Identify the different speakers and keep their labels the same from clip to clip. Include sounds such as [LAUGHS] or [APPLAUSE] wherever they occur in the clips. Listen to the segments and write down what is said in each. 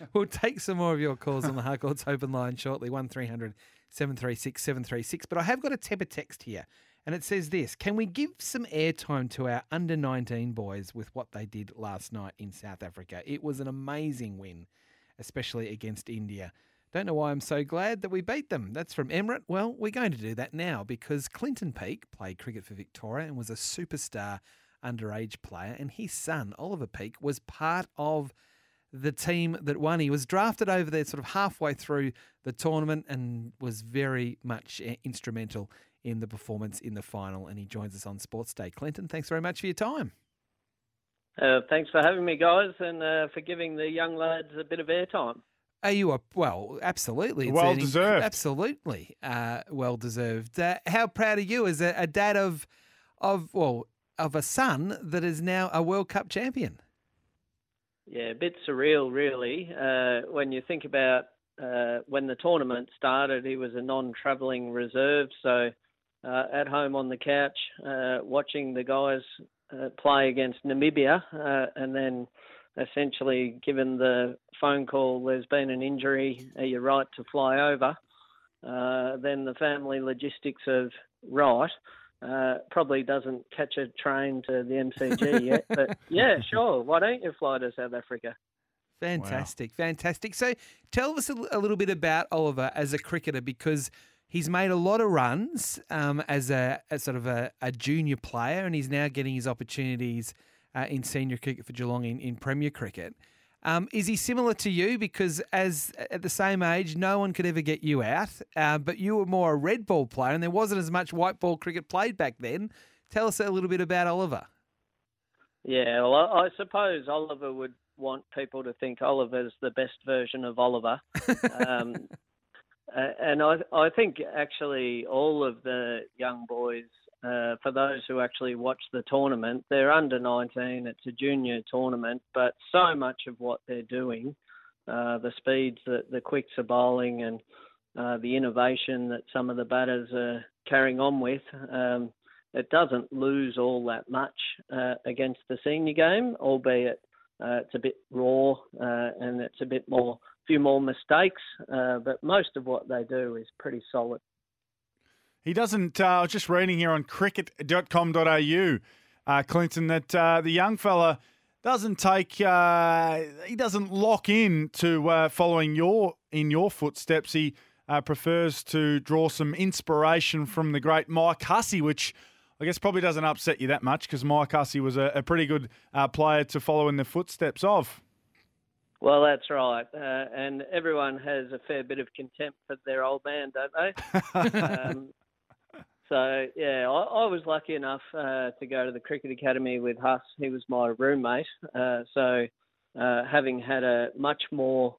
Speaker 1: [LAUGHS] We'll take some more of your calls on the Harcourts open line shortly, 1300 736 736. But I have got a Tepper text here, and it says this Can we give some airtime to our under 19 boys with what they did last night in South Africa? It was an amazing win, especially against India. Don't know why I'm so glad that we beat them. That's from Emirates. Well, we're going to do that now because Clinton Peake played cricket for Victoria and was a superstar underage player, and his son, Oliver Peake, was part of the team that won. He was drafted over there sort of halfway through the tournament and was very much uh, instrumental in the performance in the final. And he joins us on Sports Day. Clinton, thanks very much for your time.
Speaker 2: Uh, thanks for having me, guys, and uh, for giving the young lads a bit of airtime.
Speaker 1: Are you a well? Absolutely,
Speaker 3: It's well deserved.
Speaker 1: Absolutely, uh, well deserved. Uh, how proud are you as a, a dad of, of well, of a son that is now a World Cup champion?
Speaker 2: Yeah, a bit surreal, really. Uh, when you think about uh, when the tournament started, he was a non-travelling reserve, so uh, at home on the couch, uh, watching the guys uh, play against Namibia, uh, and then essentially given the phone call, there's been an injury, are you right to fly over? Then the family logistics of right. Uh, probably doesn't catch a train to the MCG yet, but [LAUGHS] yeah, sure. Why don't you fly to South Africa?
Speaker 1: Fantastic, fantastic. So tell us a, a little bit about Oliver as a cricketer because he's made a lot of runs um, as a as sort of a, a junior player, and he's now getting his opportunities uh, in senior cricket for Geelong in, in Premier cricket. Um, is he similar to you? Because as at the same age, no one could ever get you out, uh, but you were more a red ball player, and there wasn't as much white ball cricket played back then. Tell us a little bit about Oliver.
Speaker 2: Yeah, well, I, I suppose Oliver would want people to think Oliver's the best version of Oliver. [LAUGHS] um, and I, I think actually all of the young boys, uh, for those who actually watch the tournament, they're under 19. It's a junior tournament, but so much of what they're doing, uh, the speeds that the quicks are bowling, and uh, the innovation that some of the batters are carrying on with, um, it doesn't lose all that much uh, against the senior game, albeit uh, it's a bit raw and it's a bit more, few more mistakes. Uh, but most of what they do is pretty solid.
Speaker 3: He doesn't. Uh, I was just reading here on cricket.com.au, uh, Clinton, that uh, the young fella doesn't take. Uh, he doesn't lock in to uh, following your in your footsteps. He uh, prefers to draw some inspiration from the great Mike Hussey, which I guess probably doesn't upset you that much because Mike Hussey was a, a pretty good player to follow in the footsteps of.
Speaker 2: Well, that's right. Uh, and everyone has a fair bit of contempt for their old man, don't they? [LAUGHS] um, so, yeah, I, I was lucky enough uh, to go to the Cricket Academy with Huss. He was my roommate. Uh, so, uh, having had a much more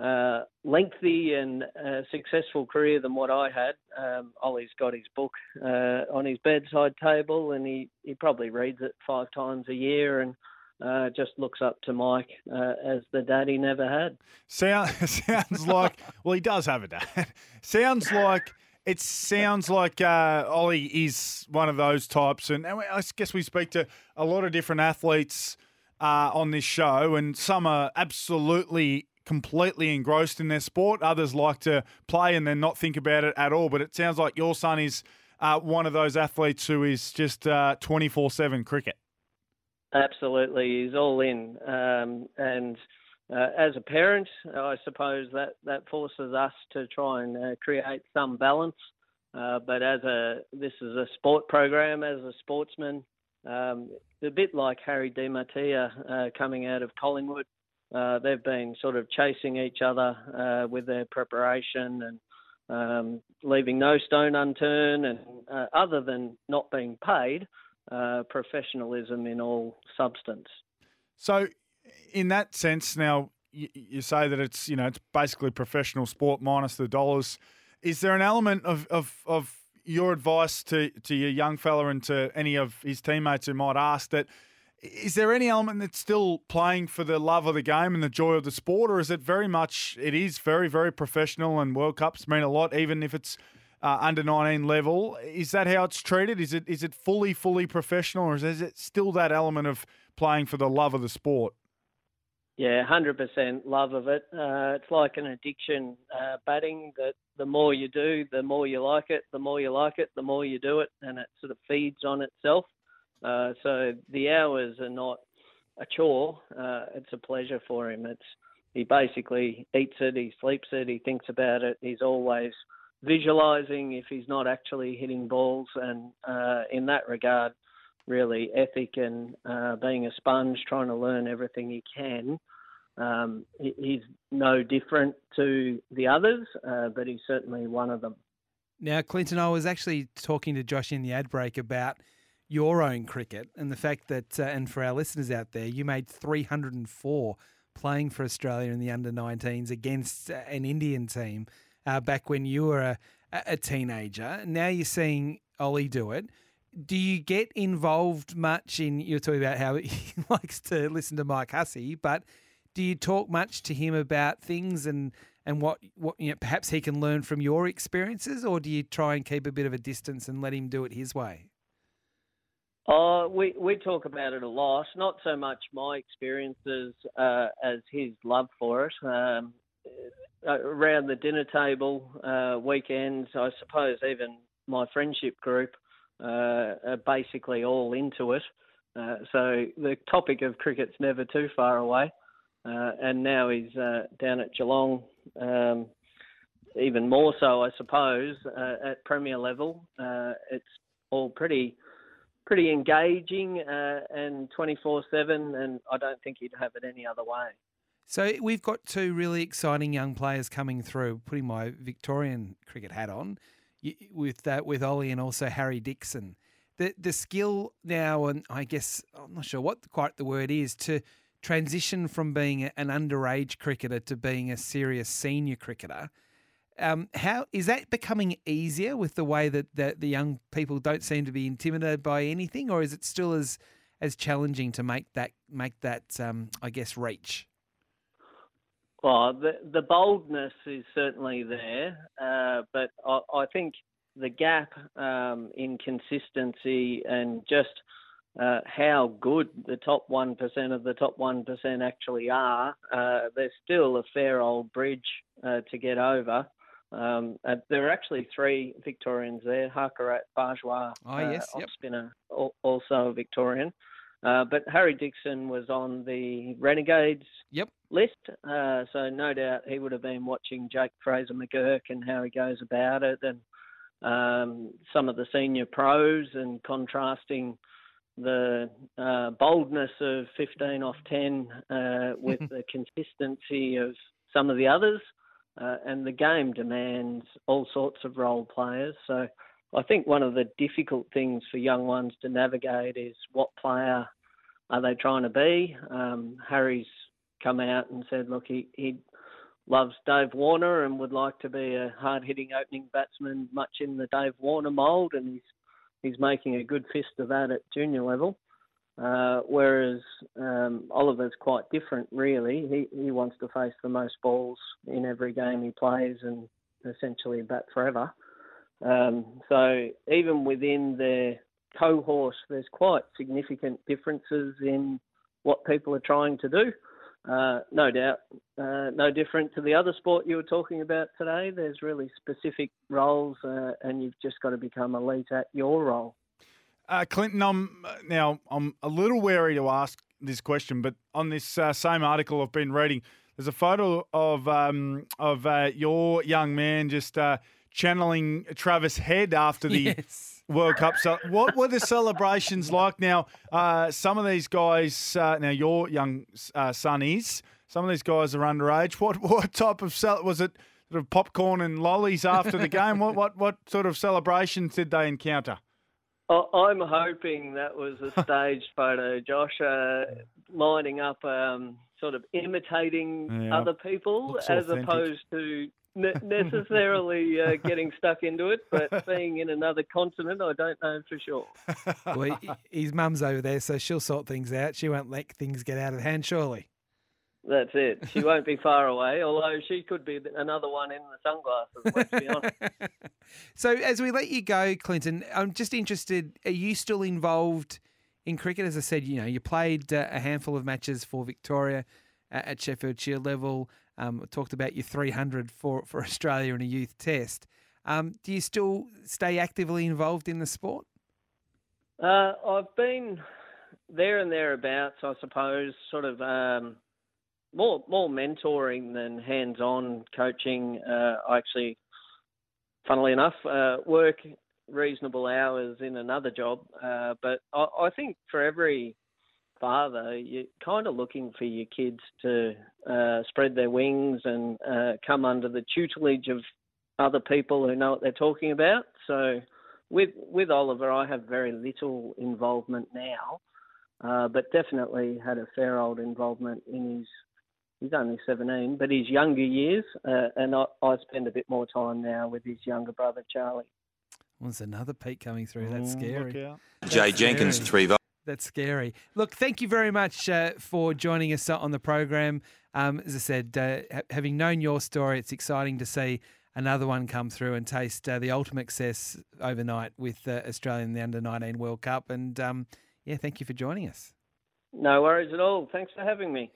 Speaker 2: uh, lengthy and uh, successful career than what I had, um, Ollie's got his book uh, on his bedside table and he, he probably reads it five times a year and uh, just looks up to Mike uh, as the dad he never had.
Speaker 3: Sound, [LAUGHS] sounds like, well, he does have a dad. [LAUGHS] sounds like, it sounds like uh, Ollie is one of those types. And I guess we speak to a lot of different athletes uh, on this show, and some are absolutely completely engrossed in their sport. Others like to play and then not think about it at all. But it sounds like your son is uh, one of those athletes who is just uh, 24 7 cricket.
Speaker 2: Absolutely, he's all in. Um, and uh, as a parent, I suppose that, that forces us to try and uh, create some balance. Uh, but as a this is a sport program, as a sportsman, um, a bit like Harry DeMattia uh, coming out of Collingwood. Uh, they've been sort of chasing each other uh, with their preparation and um, leaving no stone unturned. And other than not being paid, uh, professionalism in all substance.
Speaker 3: So, in that sense, now you, you, say that it's you know it's basically professional sport minus the dollars. Is there an element of of, of your advice to, to your young fella and to any of his teammates who might ask that is there any element that's still playing for the love of the game and the joy of the sport, or is it very much? It is very, very professional, and World Cups mean a lot, even if it's uh, under nineteen level. Is that how it's treated? Is it is it fully, fully professional, or is it still that element of playing for the love of the sport?
Speaker 2: Yeah, hundred percent love of it. Uh, it's like an addiction, uh, batting. That the more you do, the more you like it. The more you like it, the more you do it, and it sort of feeds on itself. Uh, so the hours are not a chore. Uh, it's a pleasure for him. It's he basically eats it, he sleeps it, he thinks about it. He's always visualizing if he's not actually hitting balls, and uh, in that regard, really ethic and uh, being a sponge, trying to learn everything he can. Um, he's no different to the others, uh, but he's certainly one of them.
Speaker 1: Now, Clinton, I was actually talking to Josh in the ad break about your own cricket and the fact that, uh, and for our listeners out there, you made 304 playing for Australia in the under 19s against an Indian team uh, back when you were a, a teenager. Now you're seeing Ollie do it do you get involved much in? You're talking about how [LAUGHS] he likes to listen to Mike Hussey, but do you talk much to him about things and and what what you know, perhaps he can learn from your experiences, or do you try and keep a bit of a distance and let him do it his way?
Speaker 2: Oh, we we talk about it a lot. Not so much my experiences uh, as his love for it. Um, around the dinner table, uh, weekends, I suppose, even my friendship group uh, are basically all into it. Uh, so the topic of cricket's never too far away. Uh, and now he's uh, down at Geelong, um, even more so, I suppose, uh, at Premier level. Uh, it's all pretty, pretty engaging and 24/7, and I don't think he'd have it any other way.
Speaker 1: So we've got two really exciting young players coming through. Putting my Victorian cricket hat on, with that with Ollie and also Harry Dixon. The the skill now, and I guess I'm not sure what quite the word is to transition from being an underage cricketer to being a serious senior cricketer. Um, how is that becoming easier with the way that, that the young people don't seem to be intimidated by anything, or is it still as as challenging to make that make that um, I guess reach?
Speaker 2: Well, the, the boldness is certainly there, uh, but I, I, think the gap um, in consistency and just uh, how good the top 1% of the top 1% actually are, uh, there's still a fair old bridge uh, to get over. Um, there are actually three Victorians there Harkarat Bajwa,
Speaker 1: oh, yes,
Speaker 2: uh,
Speaker 1: yep.
Speaker 2: spinner, also a Victorian. Uh, but Harry Dixon was on the Renegades
Speaker 1: yep.
Speaker 2: list, uh, so no doubt he would have been watching Jake Fraser McGurk and how he goes about it, and um, some of the senior pros, and contrasting the uh, boldness of 15 off 10 uh, [LAUGHS] with the consistency of some of the others. Uh, and the game demands all sorts of role players. So I think one of the difficult things for young ones to navigate is what player are they trying to be. Um, Harry's come out and said, look, he, he loves Dave Warner and would like to be a hard-hitting opening batsman, much in the Dave Warner mould, and he's he's making a good fist of that at junior level. Uh, whereas um, Oliver's quite different, really. He he wants to face the most balls in every game he plays and essentially bat forever. Um, so even within their cohort, there's quite significant differences in what people are trying to do. Uh, no doubt, uh, no different to the other sport you were talking about today. There's really specific roles, uh, and you've just got to become elite at your role.
Speaker 3: Uh, Clinton, I'm now I'm a little wary to ask this question, but on this uh, same article I've been reading, there's a photo of um, of uh, your young man just channeling Travis Head after the
Speaker 1: yes.
Speaker 3: World Cup. So, what were the celebrations like? Now, uh, some of these guys, uh, now your young uh, son is. Some of these guys are underage. What what type of cel- was it? Sort of popcorn and lollies after the game. what what what sort of celebrations did they encounter?
Speaker 2: I'm hoping that was a staged photo, Josh, uh, lining up, um, sort of imitating yeah. other people
Speaker 3: Looks
Speaker 2: as
Speaker 3: authentic.
Speaker 2: opposed to necessarily uh, [LAUGHS] getting stuck into it, but being in another continent, I don't know for sure. [LAUGHS]
Speaker 1: well, his mum's over there, so she'll sort things out. She won't let things get out of hand, surely.
Speaker 2: That's it. She [LAUGHS] won't be far away, although she could be another one in the sunglasses, let's be honest.
Speaker 1: so, as we let you go, Clinton, I'm just interested are you still involved in cricket? As I said, you know, you played uh, a handful of matches for Victoria at, at Sheffield Shield level. Um, talked about your 300 for, for [LAUGHS] Australia in a youth test. Um, do you still stay actively involved in the sport?
Speaker 2: Uh, I've been there and thereabouts, I suppose, sort of um, more more mentoring than hands-on coaching. Uh, I actually, funnily enough, uh, work reasonable hours in another job, uh, but I, I, think for every father, you're kind of looking for your kids to uh, spread their wings and uh, come under the tutelage of other people who know what they're talking about. So with with Oliver, I have very little involvement now, uh, but definitely had a fair old involvement in his. He's only 17, but his younger years, uh, and I, I, spend a bit more time now with his younger brother Charlie.
Speaker 1: Well, there's another Peake coming through. That's scary.
Speaker 3: look.
Speaker 1: That's
Speaker 4: Jay Jenkins,
Speaker 1: scary.
Speaker 4: three votes.
Speaker 1: That's scary. Look, thank you very much uh, for joining us on the program. Um, as I said, uh, ha- having known your story, it's exciting to see another one come through and taste uh, the ultimate success overnight with uh, Australia in the Under 19 World Cup. And um, yeah, thank you for joining us.
Speaker 2: No worries at all. Thanks for having me.